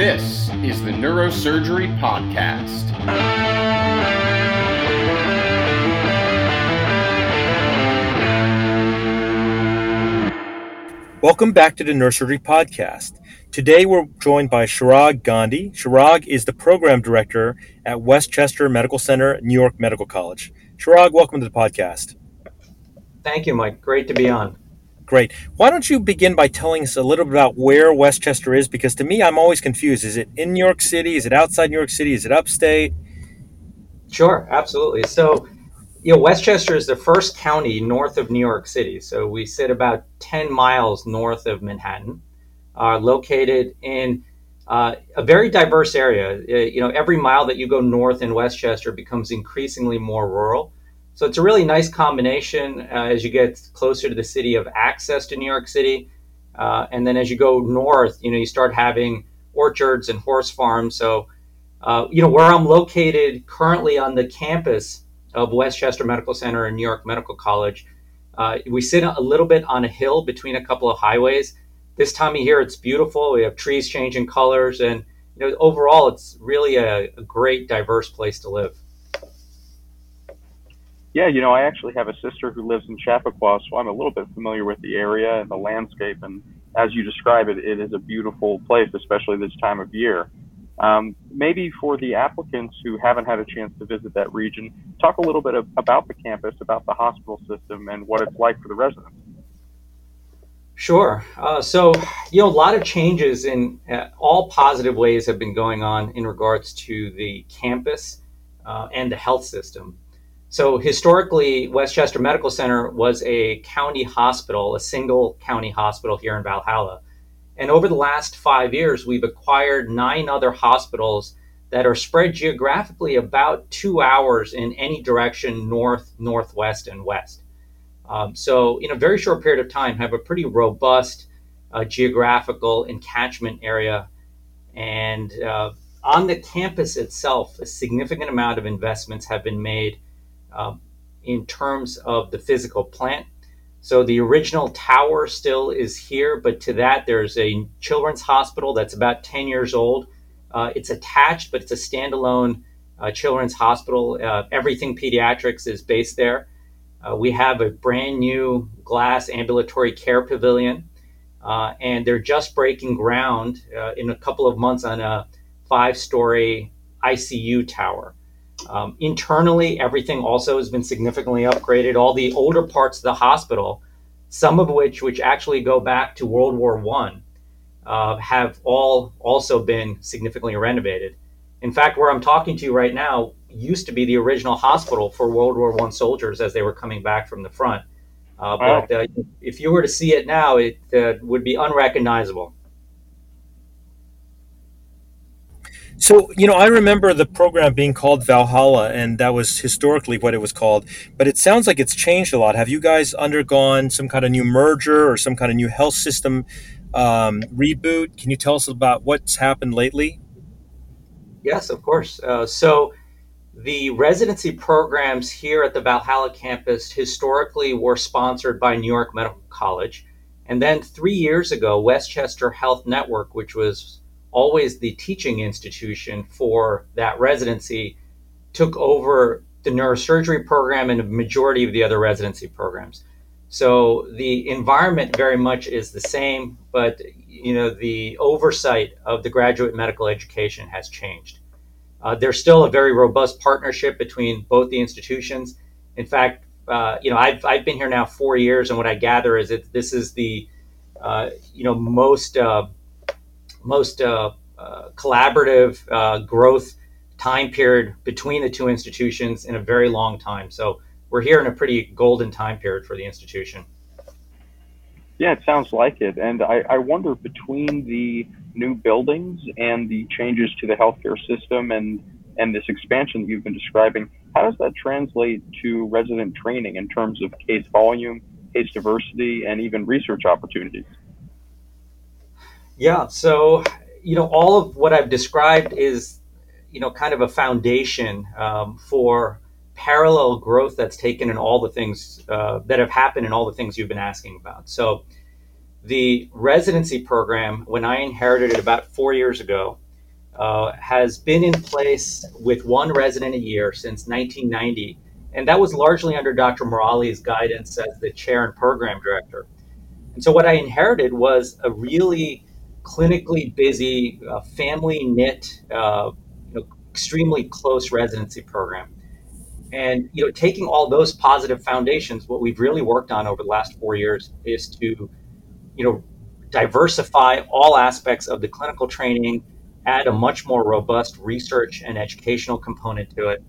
This is the Neurosurgery Podcast. Welcome back to the Neurosurgery Podcast. Today we're joined by Chirag Gandhi. Chirag is the program director at Westchester Medical Center, New York Medical College. Chirag, welcome to the podcast. Thank you, Mike. Great to be on. Great. Why don't you begin by telling us a little bit about where Westchester is? Because to me, I'm always confused. Is it in New York City? Is it outside New York City? Is it upstate? Sure, absolutely. So, you know, Westchester is the first county north of New York City. So we sit about 10 miles north of Manhattan, uh, located in uh, a very diverse area. Uh, you know, every mile that you go north in Westchester becomes increasingly more rural. So it's a really nice combination uh, as you get closer to the city of access to New York City. Uh, and then as you go north, you know, you start having orchards and horse farms. So, uh, you know, where I'm located currently on the campus of Westchester Medical Center and New York Medical College, uh, we sit a little bit on a hill between a couple of highways. This time of year, it's beautiful. We have trees changing colors, and you know, overall, it's really a, a great, diverse place to live. Yeah, you know, I actually have a sister who lives in Chappaqua, so I'm a little bit familiar with the area and the landscape. And as you describe it, it is a beautiful place, especially this time of year. Um, maybe for the applicants who haven't had a chance to visit that region, talk a little bit of, about the campus, about the hospital system, and what it's like for the residents. Sure. Uh, so, you know, a lot of changes in uh, all positive ways have been going on in regards to the campus uh, and the health system. So historically, Westchester Medical Center was a county hospital, a single county hospital here in Valhalla. And over the last five years, we've acquired nine other hospitals that are spread geographically about two hours in any direction north, northwest, and west. Um, so, in a very short period of time, have a pretty robust uh, geographical and catchment area. And uh, on the campus itself, a significant amount of investments have been made um, in terms of the physical plant. So the original tower still is here, but to that there's a children's hospital that's about 10 years old. Uh, it's attached, but it's a standalone uh, children's hospital. Uh, everything pediatrics is based there. Uh, we have a brand new glass ambulatory care pavilion, uh, and they're just breaking ground uh, in a couple of months on a five story ICU tower. Um, internally, everything also has been significantly upgraded. All the older parts of the hospital, some of which which actually go back to World War One, uh, have all also been significantly renovated. In fact, where I'm talking to you right now used to be the original hospital for World War One soldiers as they were coming back from the front. Uh, wow. But uh, if you were to see it now, it uh, would be unrecognizable. So, you know, I remember the program being called Valhalla, and that was historically what it was called. But it sounds like it's changed a lot. Have you guys undergone some kind of new merger or some kind of new health system um, reboot? Can you tell us about what's happened lately? Yes, of course. Uh, so, the residency programs here at the Valhalla campus historically were sponsored by New York Medical College. And then three years ago, Westchester Health Network, which was always the teaching institution for that residency, took over the neurosurgery program and a majority of the other residency programs. So the environment very much is the same, but you know the oversight of the graduate medical education has changed. Uh, there's still a very robust partnership between both the institutions. In fact, uh, you know I've, I've been here now four years, and what I gather is that this is the uh, you know most uh, most uh, uh, collaborative uh, growth time period between the two institutions in a very long time. So we're here in a pretty golden time period for the institution. Yeah, it sounds like it. And I, I wonder between the new buildings and the changes to the healthcare system and, and this expansion that you've been describing, how does that translate to resident training in terms of case volume, case diversity, and even research opportunities? Yeah, so you know all of what I've described is you know kind of a foundation um, for parallel growth that's taken in all the things uh, that have happened and all the things you've been asking about. So the residency program, when I inherited it about four years ago, uh, has been in place with one resident a year since 1990. And that was largely under Dr. Murali's guidance as the chair and program director. And so what I inherited was a really clinically busy, uh, family knit, uh, you know, extremely close residency program. And you know, taking all those positive foundations, what we've really worked on over the last four years is to, you know, diversify all aspects of the clinical training, add a much more robust research and educational component to it.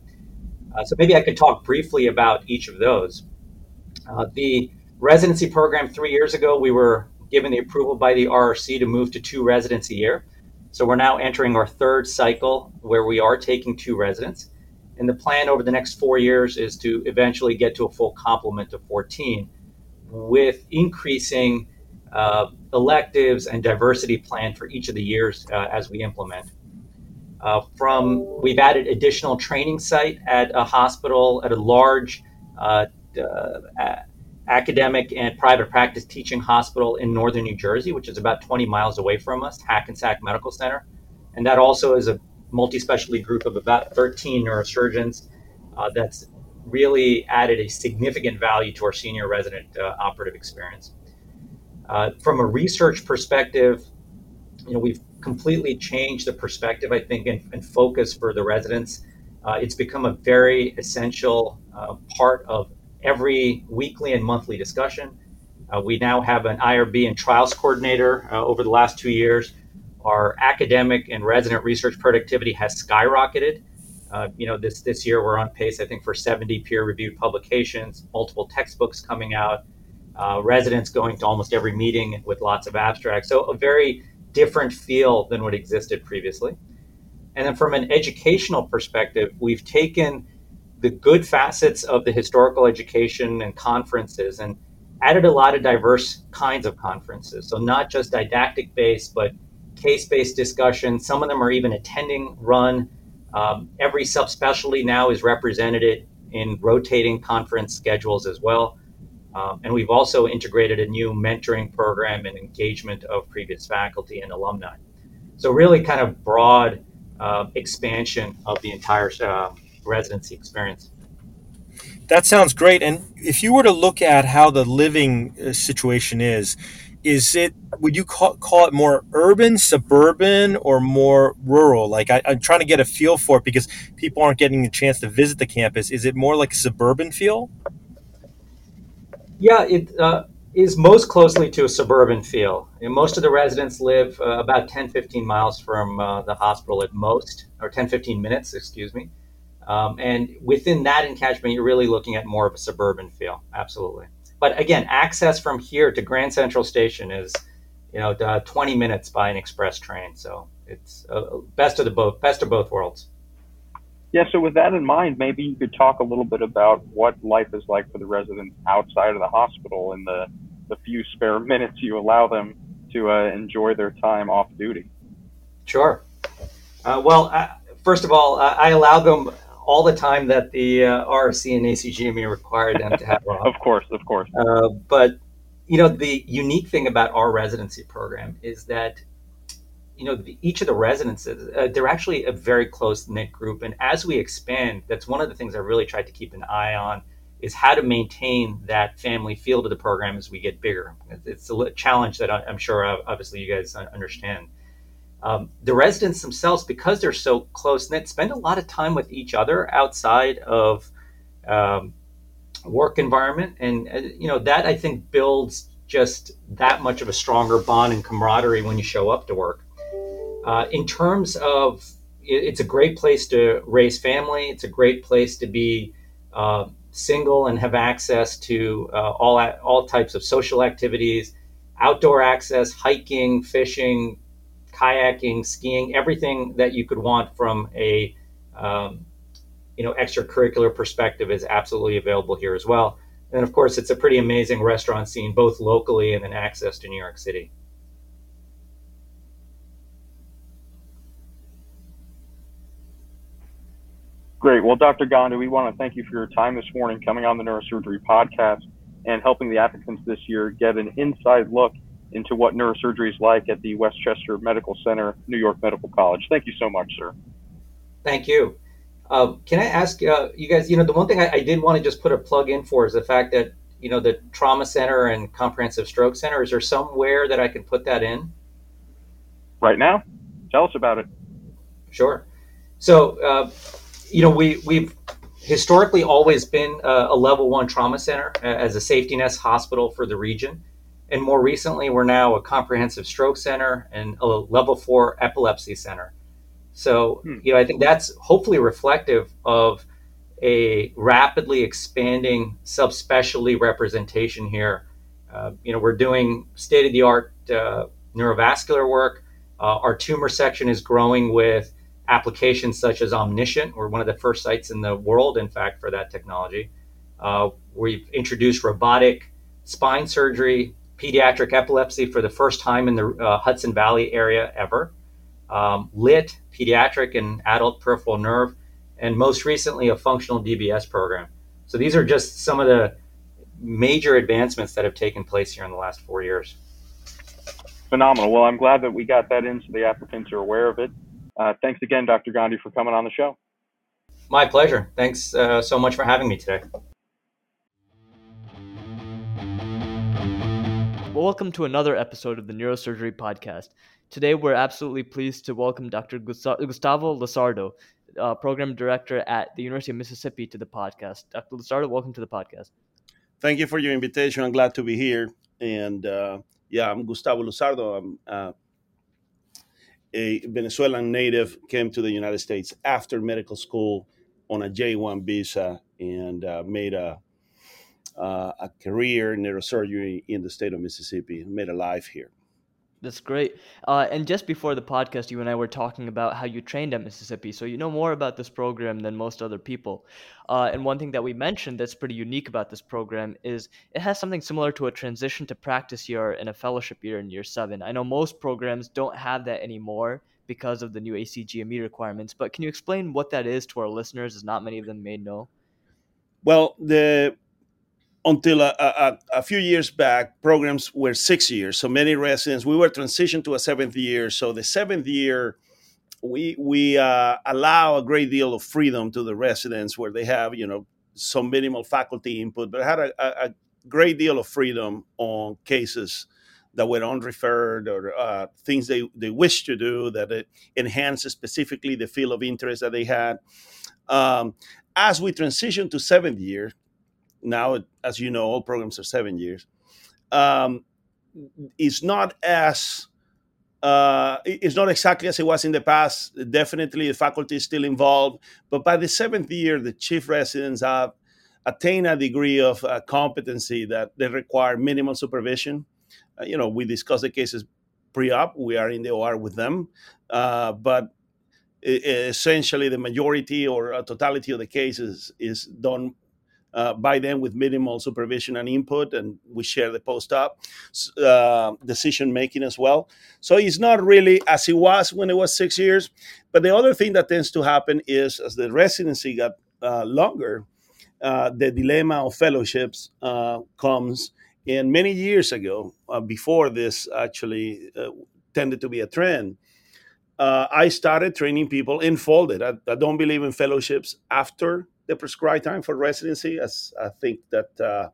Uh, so maybe I could talk briefly about each of those. Uh, the residency program three years ago, we were given the approval by the RRC to move to two residents a year. So we're now entering our third cycle where we are taking two residents. And the plan over the next four years is to eventually get to a full complement of 14 with increasing uh, electives and diversity plan for each of the years uh, as we implement. Uh, from we've added additional training site at a hospital at a large uh, uh, academic and private practice teaching hospital in northern New Jersey, which is about 20 miles away from us, Hackensack Medical Center, and that also is a multi-specialty group of about 13 neurosurgeons uh, that's really added a significant value to our senior resident operative experience. Uh, from a research perspective, you know, we've completely changed the perspective, I think, and, and focus for the residents. Uh, it's become a very essential uh, part of every weekly and monthly discussion. Uh, we now have an IRB and trials coordinator uh, over the last two years. Our academic and resident research productivity has skyrocketed. Uh, you know, this this year we're on pace, I think, for 70 peer-reviewed publications, multiple textbooks coming out, uh, residents going to almost every meeting with lots of abstracts. So a very different feel than what existed previously. And then from an educational perspective, we've taken the good facets of the historical education and conferences and added a lot of diverse kinds of conferences. So not just didactic based, but case based discussion. Some of them are even attending run. Um, every subspecialty now is represented in rotating conference schedules as well. Um, and we've also integrated a new mentoring program and engagement of previous faculty and alumni. So, really, kind of broad uh, expansion of the entire uh, residency experience. That sounds great. And if you were to look at how the living uh, situation is, is it would you call, call it more urban, suburban, or more rural? Like I, am trying to get a feel for it because people aren't getting a chance to visit the campus. Is it more like a suburban feel? Yeah, it uh, is most closely to a suburban feel. And most of the residents live uh, about 10, 15 miles from uh, the hospital at most, or 10, 15 minutes, excuse me. Um, and within that encatchment, you're really looking at more of a suburban feel. Absolutely. But again, access from here to Grand Central Station is, you know, 20 minutes by an express train. So it's uh, best of the both, best of both worlds. Yeah, so with that in mind, maybe you could talk a little bit about what life is like for the residents outside of the hospital in the, the few spare minutes you allow them to uh, enjoy their time off duty. Sure. Uh, well, uh, first of all, I allow them all the time that the uh, and ACGME required them to have of course, of course. Uh, but, you know, the unique thing about our residency program is that you know, each of the residences, uh, they're actually a very close knit group. And as we expand, that's one of the things I really tried to keep an eye on is how to maintain that family feel to the program as we get bigger. It's a challenge that I'm sure obviously you guys understand. Um, the residents themselves, because they're so close knit, spend a lot of time with each other outside of um, work environment, and uh, you know that I think builds just that much of a stronger bond and camaraderie when you show up to work. Uh, in terms of, it's a great place to raise family. It's a great place to be uh, single and have access to uh, all all types of social activities, outdoor access, hiking, fishing, kayaking, skiing, everything that you could want from a um, you know extracurricular perspective is absolutely available here as well. And of course, it's a pretty amazing restaurant scene, both locally and then access to New York City. Great. Well, Dr. Gandhi, we want to thank you for your time this morning coming on the Neurosurgery podcast and helping the applicants this year get an inside look into what neurosurgery is like at the Westchester Medical Center, New York Medical College. Thank you so much, sir. Thank you. Uh, can I ask uh, you guys? You know, the one thing I, I did want to just put a plug in for is the fact that you know the trauma center and comprehensive stroke center. Is there somewhere that I can put that in? Right now, tell us about it. Sure. So, uh, you know, we we've historically always been a, a level one trauma center as a safety net hospital for the region. And more recently, we're now a comprehensive stroke center and a level four epilepsy center. So, hmm. you know, I think that's hopefully reflective of a rapidly expanding subspecialty representation here. Uh, you know, we're doing state of the art uh, neurovascular work. Uh, our tumor section is growing with applications such as Omniscient. We're one of the first sites in the world, in fact, for that technology. Uh, we've introduced robotic spine surgery, pediatric epilepsy for the first time in the uh, Hudson Valley area ever, um, lit, pediatric and adult peripheral nerve, and most recently a functional DBS program. So these are just some of the major advancements that have taken place here in the last four years. Phenomenal. Well, I'm glad that we got that in so the applicants are aware of it. Uh, thanks again, Dr. Gandhi, for coming on the show. My pleasure. Thanks uh, so much for having me today. Welcome to another episode of the Neurosurgery Podcast. Today, we're absolutely pleased to welcome Dr. Gustavo Luzardo, uh, Program Director at the University of Mississippi, to the podcast. Dr. Luzardo, welcome to the podcast. Thank you for your invitation. I'm glad to be here. And uh, yeah, I'm Gustavo Luzardo. I'm uh, a Venezuelan native came to the United States after medical school on a J1 visa and uh, made a, uh, a career in neurosurgery in the state of Mississippi, made a life here. That's great. Uh, and just before the podcast, you and I were talking about how you trained at Mississippi. So you know more about this program than most other people. Uh, and one thing that we mentioned that's pretty unique about this program is it has something similar to a transition to practice year and a fellowship year in year seven. I know most programs don't have that anymore because of the new ACGME requirements. But can you explain what that is to our listeners, as not many of them may know? Well, the until a, a, a, few years back, programs were six years. So many residents, we were transitioned to a seventh year. So the seventh year, we we uh, allow a great deal of freedom to the residents, where they have you know some minimal faculty input, but had a, a great deal of freedom on cases that were unreferred or uh, things they, they wish to do that it enhances specifically the field of interest that they had. Um, as we transition to seventh year, now, as you know, all programs are seven years. Um, it's not as uh, it's not exactly as it was in the past. Definitely, the faculty is still involved, but by the seventh year, the chief residents have attained a degree of uh, competency that they require minimal supervision. Uh, you know, we discuss the cases pre-op. We are in the OR with them, uh, but essentially the majority or totality of the cases is done uh, by them with minimal supervision and input, and we share the post-op uh, decision making as well. So it's not really as it was when it was six years. But the other thing that tends to happen is as the residency got uh, longer, uh, the dilemma of fellowships uh, comes. And many years ago, uh, before this actually tended to be a trend, I started training people enfolded. I, I don't believe in fellowships after the prescribed time for residency, as I think that uh,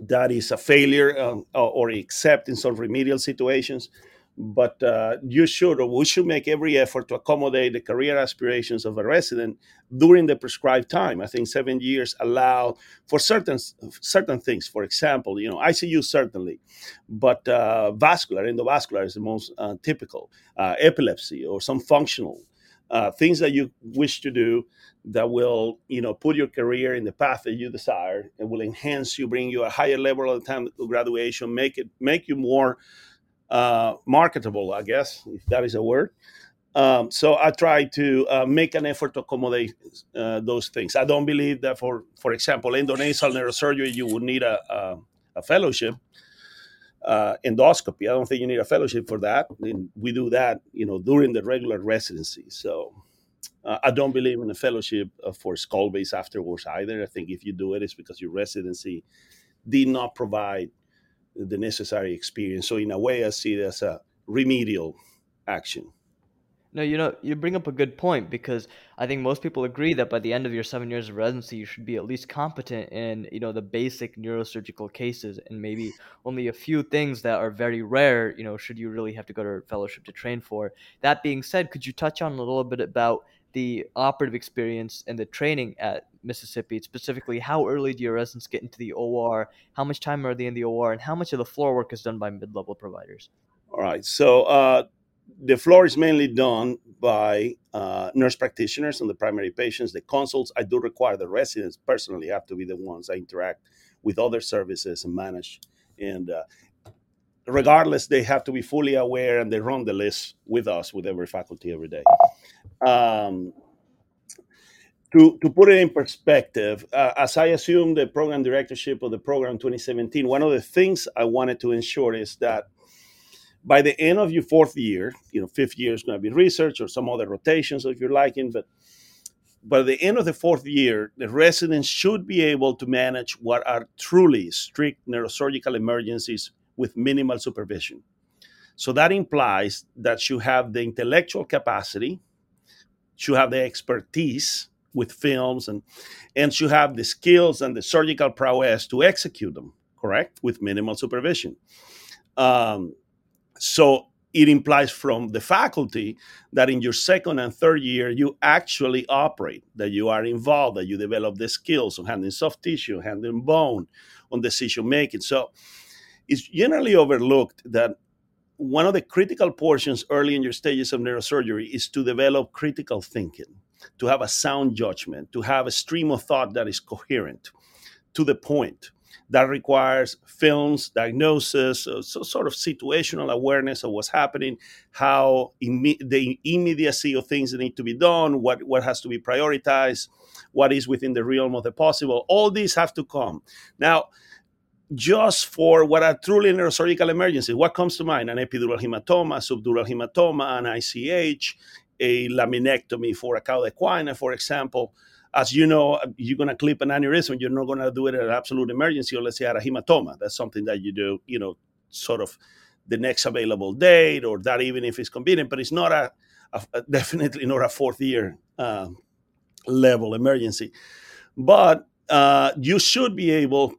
that is a failure um, or except in some remedial situations. But uh, you should, or we should make every effort to accommodate the career aspirations of a resident during the prescribed time. I think seven years allow for certain certain things. For example, you know, ICU certainly, but uh, vascular, endovascular is the most uh, typical. Uh, epilepsy or some functional uh, things that you wish to do that will you know put your career in the path that you desire and will enhance you bring you a higher level of time of graduation make it make you more uh, marketable i guess if that is a word. Um, so i try to uh, make an effort to accommodate uh, those things. I don't believe that for for example endonasal neurosurgery you would need a, a, a fellowship uh, endoscopy. I don't think you need a fellowship for that. We do that, you know, during the regular residency. So uh, I don't believe in a fellowship uh, for skull base afterwards either. I think if you do it, it's because your residency did not provide the necessary experience. So in a way, I see it as a remedial action. No, you know, you bring up a good point because I think most people agree that by the end of your seven years of residency, you should be at least competent in, you know, the basic neurosurgical cases and maybe only a few things that are very rare, you know, should you really have to go to a fellowship to train for. That being said, could you touch on a little bit about the operative experience and the training at Mississippi? Specifically, how early do your residents get into the OR? How much time are they in the OR? And how much of the floor work is done by mid level providers? All right. So, uh, the floor is mainly done by uh, nurse practitioners and the primary patients. The consults, I do require the residents personally have to be the ones I interact with other services and manage. And uh, regardless, they have to be fully aware and they run the list with us, with every faculty every day. Um, to, to put it in perspective, uh, as I assumed the program directorship of the program 2017, one of the things I wanted to ensure is that by the end of your fourth year, you know, fifth year is going to be research or some other rotations if you're liking, but by the end of the fourth year, the residents should be able to manage what are truly strict neurosurgical emergencies with minimal supervision. So that implies that you have the intellectual capacity, you have the expertise with films, and and you have the skills and the surgical prowess to execute them, correct, with minimal supervision. Um, so it implies from the faculty that in your second and third year you actually operate that you are involved that you develop the skills on handling soft tissue handling bone on decision making. So it's generally overlooked that one of the critical portions early in your stages of neurosurgery is to develop critical thinking to have a sound judgment to have a stream of thought that is coherent to the point that requires films, diagnosis, uh, so sort of situational awareness of what's happening, how the immediacy of things that need to be done, what, what has to be prioritized, what is within the realm of the possible. All these have to come. Now, just for what are truly neurosurgical emergencies, what comes to mind? An epidural hematoma, subdural hematoma, an ICH, a laminectomy for a cauda for example as you know, you're going to clip an aneurysm. You're not going to do it at an absolute emergency or let's say a hematoma. That's something that you do, you know, sort of the next available date or that even if it's convenient, but it's not a, a definitely not a fourth year uh, level emergency. But uh, you should be able.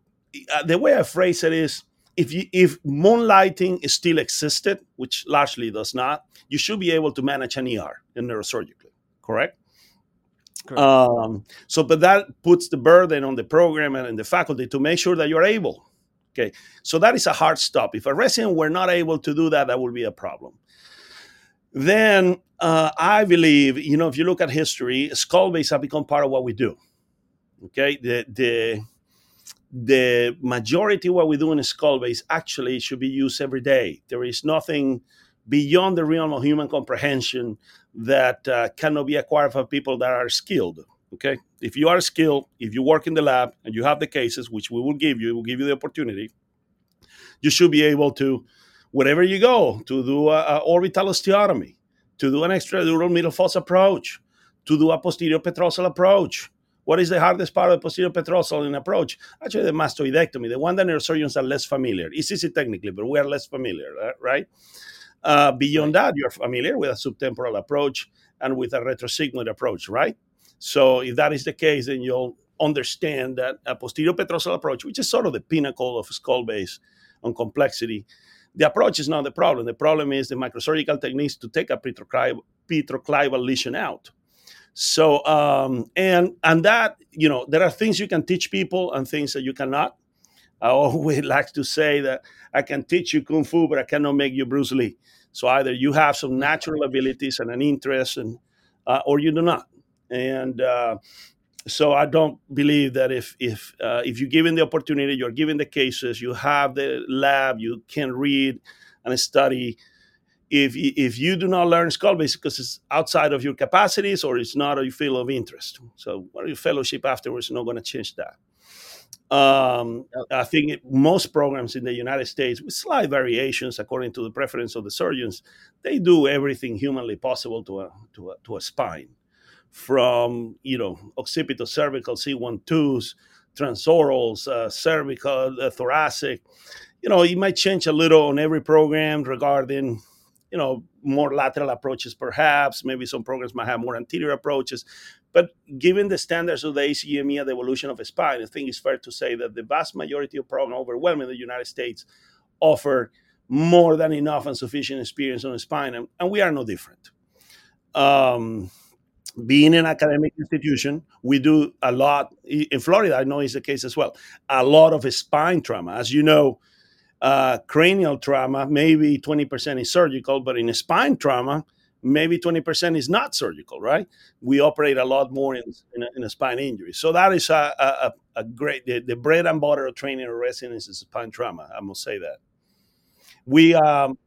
Uh, the way I phrase it is, if you, if moonlighting still existed, which largely does not, you should be able to manage an ER in neurosurgically, correct? Um, so, but that puts the burden on the program and the faculty to make sure that you're able. Okay, so that is a hard stop. If a resident were not able to do that, that would be a problem. Then uh, I believe, you know, if you look at history, skull base have become part of what we do. Okay, the the the majority what we do in skull base actually should be used every day. There is nothing beyond the realm of human comprehension that uh, cannot be acquired for people that are skilled. Okay, if you are skilled, if you work in the lab and you have the cases, which we will give you, we'll give you the opportunity. You should be able to, wherever you go, to do a, orbital osteotomy, to do an extradural middle fossa approach, to do a posterior petrosal approach. What is the hardest part of the posterior petrosal approach? Actually, the mastoidectomy, the one that neurosurgeons are less familiar. It's easy technically, but we are less familiar, right? Uh, beyond that, you're familiar with a subtemporal approach and with a retrosigmoid approach, right? So if that is the case, then you'll understand that a posterior petrosal approach, which is sort of the pinnacle of skull base on complexity, the approach is not the problem. The problem is the microsurgical techniques to take a petroclival lesion out. So um, and and that you know there are things you can teach people and things that you cannot. I always like to say that I can teach you kung fu, but I cannot make you Bruce Lee. So either you have some natural abilities and an interest, and uh, or you do not. And uh, so I don't believe that if if uh, if you're given the opportunity, you're given the cases, you have the lab, you can read and study. If if you do not learn skull base because it's outside of your capacities or it's not a field of interest, so what your fellowship afterwards is not going to change that. Um. I think it, most programs in the United States, with slight variations according to the preference of the surgeons, they do everything humanly possible to a to a, to a spine, from you know occipital cervical C12s, transorals, uh, cervical, uh, thoracic. you know, it might change a little on every program regarding, you know, more lateral approaches, perhaps. Maybe some programs might have more anterior approaches. But given the standards of the ACME and the evolution of spine, I think it's fair to say that the vast majority of programs, overwhelming the United States, offer more than enough and sufficient experience on spine, and, and we are no different. Um, being an academic institution, we do a lot in Florida. I know is the case as well. A lot of spine trauma, as you know, uh, cranial trauma maybe twenty percent is surgical, but in spine trauma, maybe 20% is not surgical, right? We operate a lot more in, in, a, in a spine injury. So that is a, a, a great, the, the, bread and butter of training or residence is spine trauma. I must say that. We, um,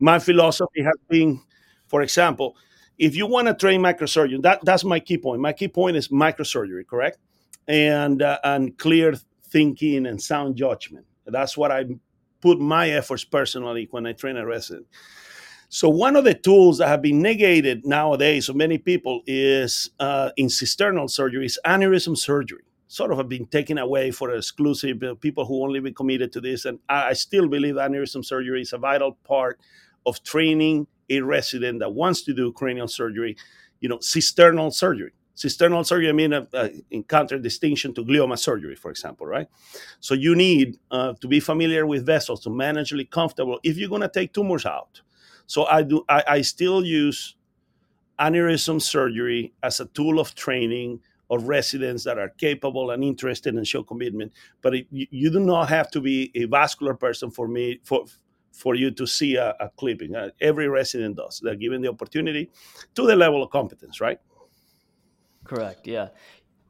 my philosophy has been, for example, if you want to train microsurgeon, that, that's my key point. My key point is microsurgery, correct? And, uh, and clear thinking and sound judgment. That's what I put my efforts personally when I train a resident. So one of the tools that have been negated nowadays of many people is uh, in cisternal surgery is aneurysm surgery. Sort of have been taken away for exclusive uh, people who only be committed to this. And I, I still believe aneurysm surgery is a vital part of training a resident that wants to do cranial surgery, you know, cisternal surgery. Cisternal surgery, I mean, uh, uh, in contradistinction to glioma surgery, for example, right? So you need uh, to be familiar with vessels to manageably comfortable if you're going to take tumors out so I do. I, I still use aneurysm surgery as a tool of training of residents that are capable and interested and show commitment. But it, you, you, do not have to be a vascular person for me for for you to see a, a clipping. Uh, every resident does. They're given the opportunity to the level of competence, right? Correct. Yeah.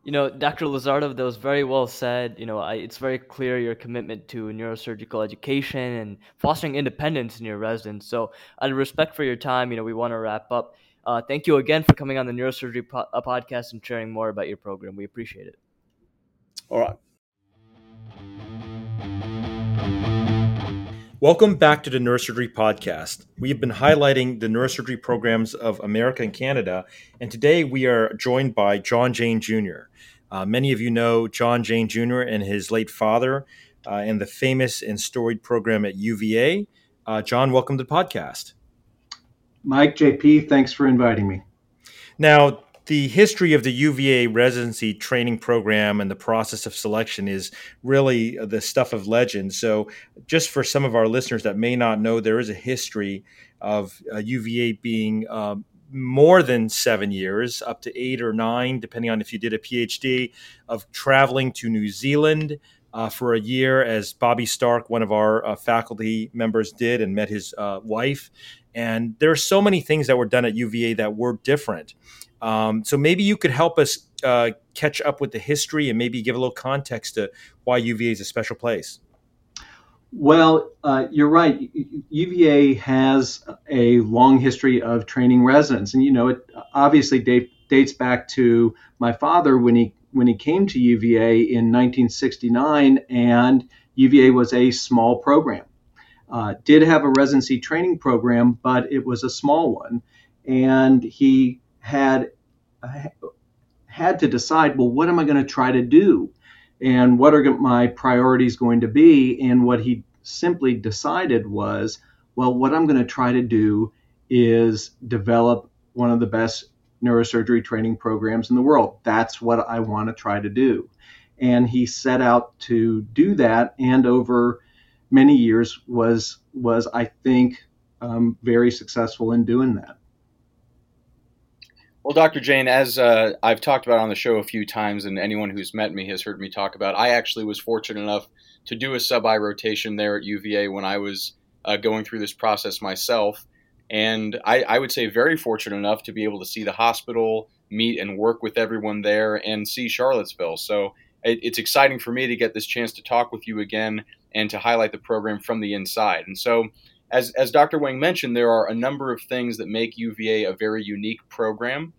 You know, Dr. Luzardo, that was very well said. You know, I, it's very clear your commitment to neurosurgical education and fostering independence in your residents. So, out of respect for your time, you know, we want to wrap up. Uh, thank you again for coming on the Neurosurgery po- uh, podcast and sharing more about your program. We appreciate it. All right. Welcome back to the Neurosurgery Podcast. We have been highlighting the neurosurgery programs of America and Canada, and today we are joined by John Jane Jr. Uh, many of you know John Jane Jr. and his late father uh, and the famous and storied program at UVA. Uh, John, welcome to the podcast. Mike, JP, thanks for inviting me. Now, the history of the UVA residency training program and the process of selection is really the stuff of legend. So, just for some of our listeners that may not know, there is a history of uh, UVA being um, more than seven years, up to eight or nine, depending on if you did a PhD, of traveling to New Zealand. Uh, for a year, as Bobby Stark, one of our uh, faculty members, did and met his uh, wife. And there are so many things that were done at UVA that were different. Um, so maybe you could help us uh, catch up with the history and maybe give a little context to why UVA is a special place. Well, uh, you're right. UVA has a long history of training residents, and you know it obviously date, dates back to my father when he when he came to UVA in 1969, and UVA was a small program. Uh, did have a residency training program, but it was a small one, and he had had to decide, well, what am I going to try to do? And what are my priorities going to be? And what he simply decided was, well, what I'm going to try to do is develop one of the best neurosurgery training programs in the world. That's what I want to try to do. And he set out to do that, and over many years was was I think um, very successful in doing that. Well, Dr. Jane, as uh, I've talked about on the show a few times, and anyone who's met me has heard me talk about, I actually was fortunate enough to do a sub I rotation there at UVA when I was uh, going through this process myself. And I, I, would say very fortunate enough to be able to see the hospital, meet and work with everyone there, and see Charlottesville. So it, it's exciting for me to get this chance to talk with you again and to highlight the program from the inside. And so as, as Dr. Wang mentioned, there are a number of things that make UVA a very unique program,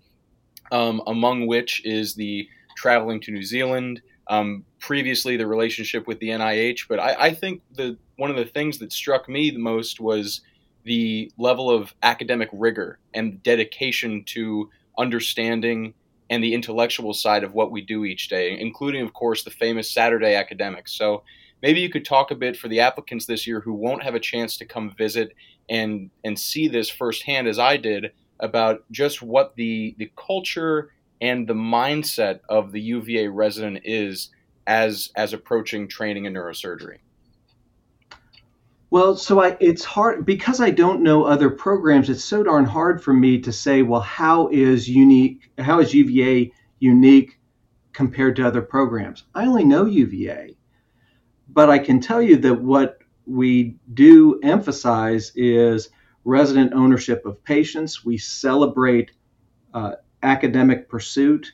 um, among which is the traveling to New Zealand, um, previously the relationship with the NIH. But I, I, think the one of the things that struck me the most was the level of academic rigor and dedication to understanding and the intellectual side of what we do each day, including, of course, the famous Saturday academics. So maybe you could talk a bit for the applicants this year who won't have a chance to come visit and and see this firsthand as I did about just what the the culture and the mindset of the UVA resident is as as approaching training in neurosurgery. Well, so I, it's hard because I don't know other programs. It's so darn hard for me to say, well, how is unique? How is UVA unique compared to other programs? I only know UVA, but I can tell you that what we do emphasize is resident ownership of patients. We celebrate uh, academic pursuit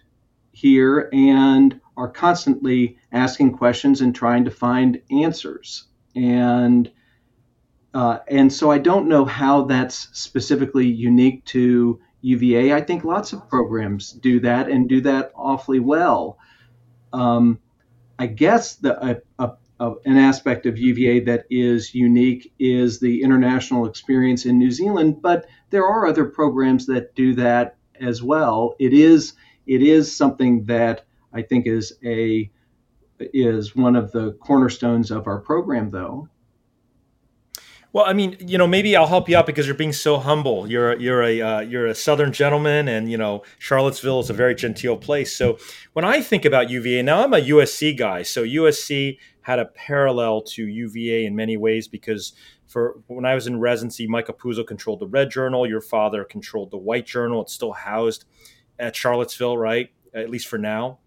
here and are constantly asking questions and trying to find answers. And uh, and so I don't know how that's specifically unique to UVA. I think lots of programs do that and do that awfully well. Um, I guess the a, a, an aspect of UVA that is unique is the international experience in New Zealand, but there are other programs that do that as well. It is it is something that I think is a is one of the cornerstones of our program, though. Well, I mean, you know, maybe I'll help you out because you're being so humble. You're you're a uh, you're a Southern gentleman, and you know Charlottesville is a very genteel place. So when I think about UVA, now I'm a USC guy. So USC had a parallel to UVA in many ways because for when I was in residency, Mike Apuzzo controlled the Red Journal. Your father controlled the White Journal. It's still housed at Charlottesville, right? At least for now.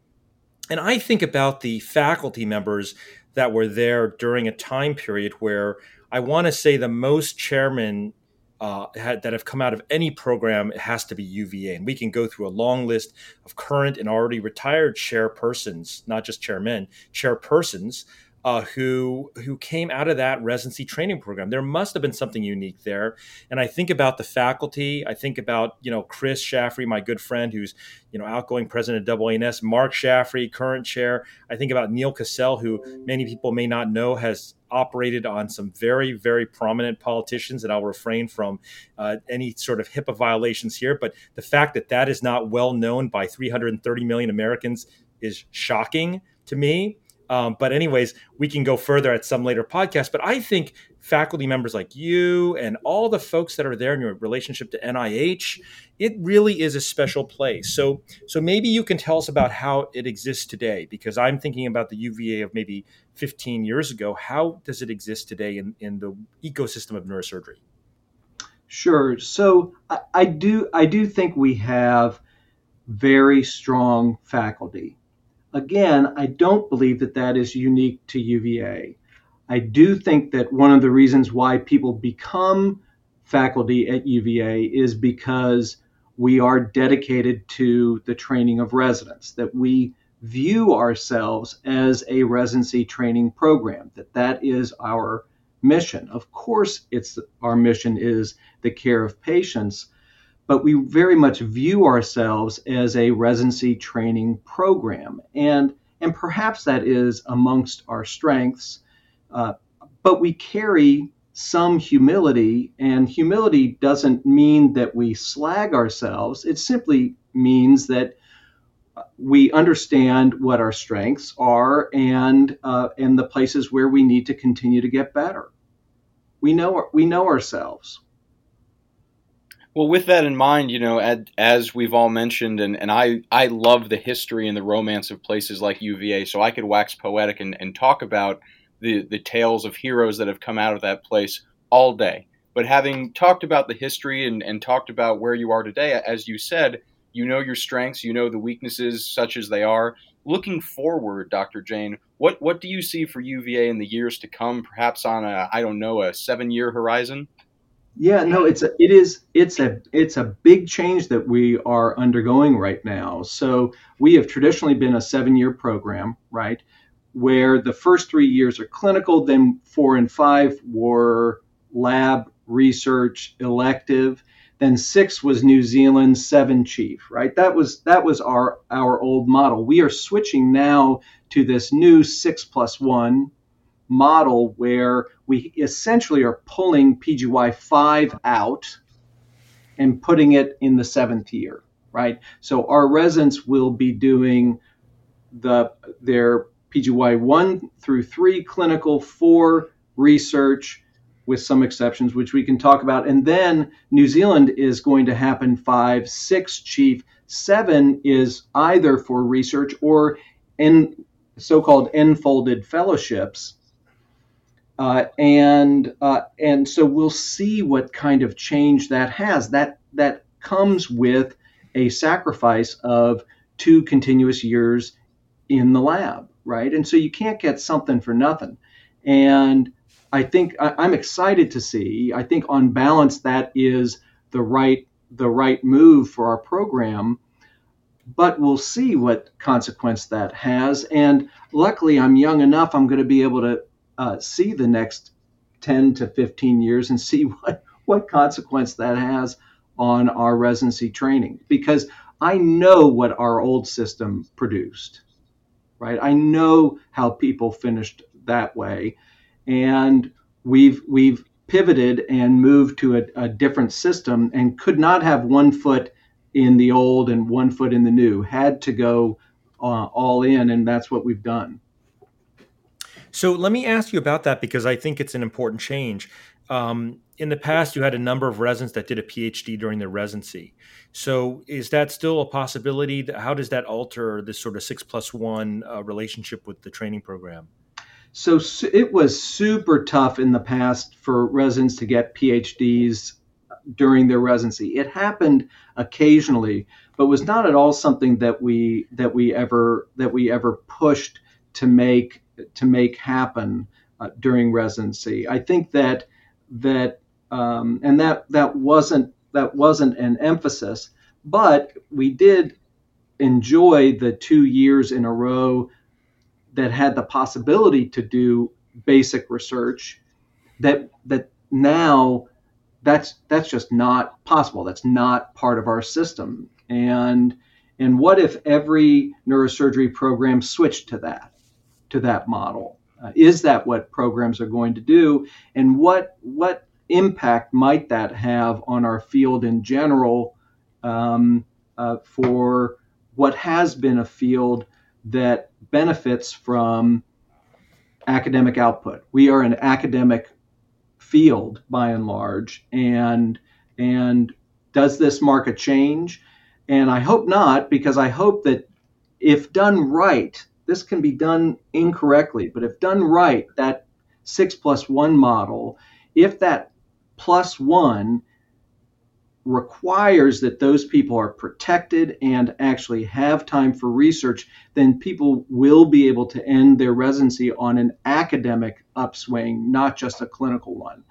And I think about the faculty members that were there during a time period where I want to say the most chairmen uh, had, that have come out of any program it has to be UVA, and we can go through a long list of current and already retired chairpersons, not just chairmen, chairpersons uh, who who came out of that residency training program. There must have been something unique there. And I think about the faculty. I think about you know Chris Shaffrey, my good friend, who's you know outgoing president of AANS. Mark Shaffrey, current chair. I think about Neal Kassell, who many people may not know has operated on some very very prominent politicians. And I'll refrain from uh, any sort of HIPAA violations here. But the fact that that is not well known by 330 million Americans is shocking to me. Um, but anyways, we can go further at some later podcast. But I think faculty members like you and all the folks that are there in your relationship to NIH, it really is a special place. So, so maybe you can tell us about how it exists today, because I'm thinking about the UVA of maybe 15 years ago. How does it exist today in, in the ecosystem of neurosurgery? Sure. So I, I do I do think we have very strong faculty Again, I don't believe that that is unique to UVA. I do think that one of the reasons why people become faculty at UVA is because we are dedicated to the training of residents, that we view ourselves as a residency training program, that that is our mission. Of course, it's our mission is the care of patients, but we very much view ourselves as a residency training program. And, and perhaps that is amongst our strengths, uh, but we carry some humility, and humility doesn't mean that we slag ourselves. It simply means that we understand what our strengths are and uh, and the places where we need to continue to get better. We know we know ourselves. Well, with that in mind, you know, as, as we've all mentioned, and, and I, I love the history and the romance of places like UVA, so I could wax poetic and, and talk about the, the tales of heroes that have come out of that place all day. But having talked about the history and, and talked about where you are today, as you said, you know your strengths, you know the weaknesses, such as they are. Looking forward, Dr. Jane, what, what do you see for UVA in the years to come, perhaps on a, I don't know, a seven year horizon? Yeah, no, it's a, it is it's a it's a big change that we are undergoing right now. So we have traditionally been a seven-year program, right, where the first three years are clinical, then four and five were lab research elective, then six was New Zealand, seven chief, right? That was that was our our old model. We are switching now to this new six plus one model where we essentially are pulling PGY 5 out and putting it in the seventh year, right? So our residents will be doing the their PGY one through three clinical, four research, with some exceptions, which we can talk about. And then New Zealand is going to happen five, six chief, seven is either for research or in so-called enfolded fellowships. Uh, and uh, and so we'll see what kind of change that has. That that comes with a sacrifice of two continuous years in the lab, right? And so you can't get something for nothing. And I think I, am excited to see. I think on balance that is the right the right move for our program. But we'll see what consequence that has. And luckily, I'm young enough. I'm going to be able to uh, see the next 10 to 15 years and see what what consequence that has on our residency training because I know what our old system produced, right? I know how people finished that way, and we've we've pivoted and moved to a, a different system and could not have one foot in the old and one foot in the new. Had to go uh, all in, and that's what we've done. So let me ask you about that because I think it's an important change. Um, in the past, you had a number of residents that did a PhD during their residency. So is that still a possibility? How does that alter this sort of six plus one uh, relationship with the training program? So it was super tough in the past for residents to get PhDs during their residency. It happened occasionally, but was not at all something that we that we ever that we ever pushed to make to make happen uh, during residency. I think that that um, and that that wasn't that wasn't an emphasis, but we did enjoy the two years in a row that had the possibility to do basic research that that now that's that's just not possible. That's not part of our system. And and what if every neurosurgery program switched to that to that model uh, is that what programs are going to do? And what what impact might that have on our field in general um, uh, for what has been a field that benefits from academic output? We are an academic field by and large, and and does this mark a change? And I hope not, because I hope that if done right, this can be done incorrectly, but if done right, that six plus one model, if that plus one requires that those people are protected and actually have time for research, then people will be able to end their residency on an academic upswing, not just a clinical one.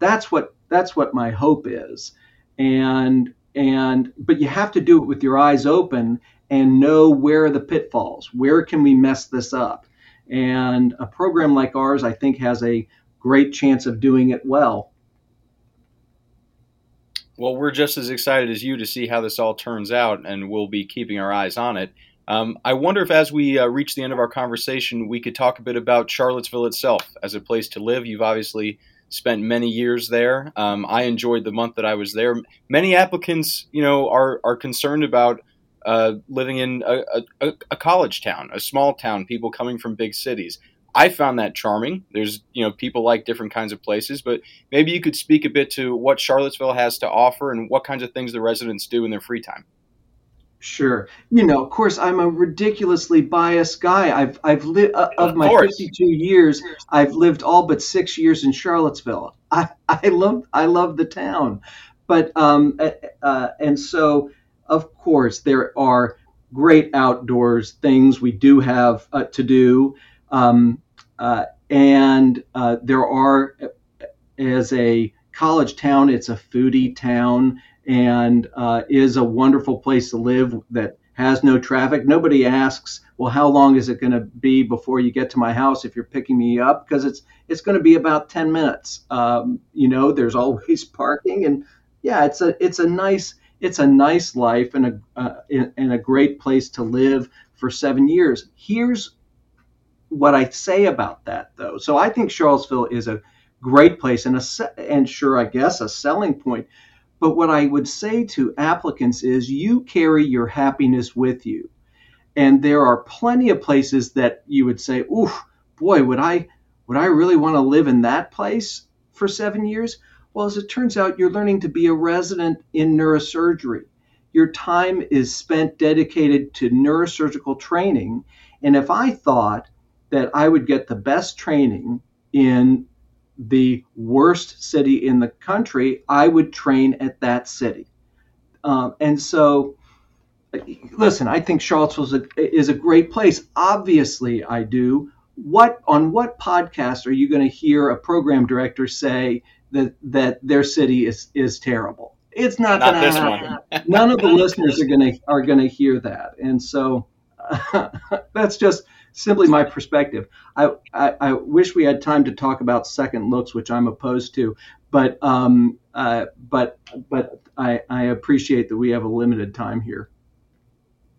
That's what that's what my hope is. And and but you have to do it with your eyes open and know where are the pitfalls, where can we mess this up. And a program like ours, I think, has a great chance of doing it well. Well, we're just as excited as you to see how this all turns out, and we'll be keeping our eyes on it. Um, I wonder if, as we uh, reach the end of our conversation, we could talk a bit about Charlottesville itself as a place to live. You've obviously spent many years there. Um, I enjoyed the month that I was there. Many applicants, you know, are are concerned about uh, living in a, a, a, college town, a small town, people coming from big cities. I found that charming. There's, you know, people like different kinds of places, but maybe you could speak a bit to what Charlottesville has to offer and what kinds of things the residents do in their free time. Sure. You know, of course, I'm a ridiculously biased guy. I've I've lived uh, of, of my course. 52 years, I've lived all but six years in Charlottesville. I I love I love the town, but um uh, uh and so of course, there are great outdoors things we do have uh, to do. Um, uh, and uh, there are, as a college town, it's a foodie town and uh, is a wonderful place to live that has no traffic. Nobody asks, well, how long is it going to be before you get to my house if you're picking me up? Because it's it's going to be about 10 minutes. Um, you know, there's always parking, and yeah, it's a it's a nice it's a nice life and a uh, and a great place to live for seven years. Here's what I say about that, though. So I think Charlottesville is a great place and a and sure, I guess a selling point. But what I would say to applicants is, you carry your happiness with you, and there are plenty of places that you would say, "Oof, boy, would I would I really want to live in that place for seven years?" Well, as it turns out, you're learning to be a resident in neurosurgery. Your time is spent dedicated to neurosurgical training, and if I thought that I would get the best training in the worst city in the country, I would train at that city. Um, and so, listen, I think Charlottesville is a, is a great place. Obviously, I do. What on what podcast are you going to hear a program director say that that their city is is terrible? It's not, Not going to happen. None of the listeners are going to are going to hear that, and so that's just simply my perspective. I, I, I wish we had time to talk about second looks, which I'm opposed to, but um, uh, but but I, I appreciate that we have a limited time here.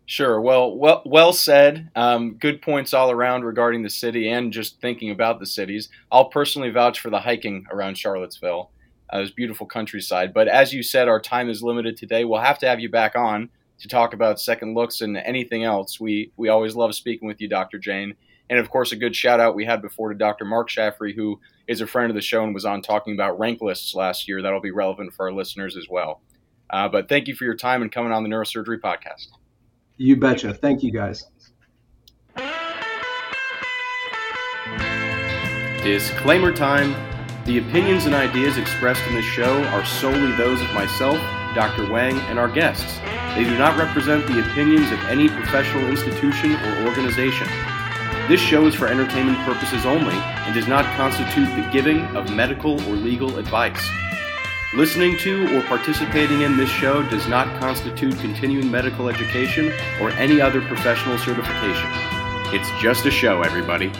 Sure. Well, well, well said. Um, good points all around regarding the city and just thinking about the cities. I'll personally vouch for the hiking around Charlottesville. Uh, it's beautiful countryside. But as you said, our time is limited today. We'll have to have you back on to talk about second looks and anything else. We we always love speaking with you, Dr. Jane. And of course, a good shout out we had before to Dr. Mark Shaffrey, who is a friend of the show and was on talking about rank lists last year. That'll be relevant for our listeners as well. Uh, but thank you for your time and coming on the Neurosurgery Podcast. You betcha. Thank you, guys. Disclaimer time. The opinions and ideas expressed in this show are solely those of myself, Dr. Wang, and our guests. They do not represent the opinions of any professional institution or organization. This show is for entertainment purposes only and does not constitute the giving of medical or legal advice. Listening to or participating in this show does not constitute continuing medical education or any other professional certification. It's just a show, everybody.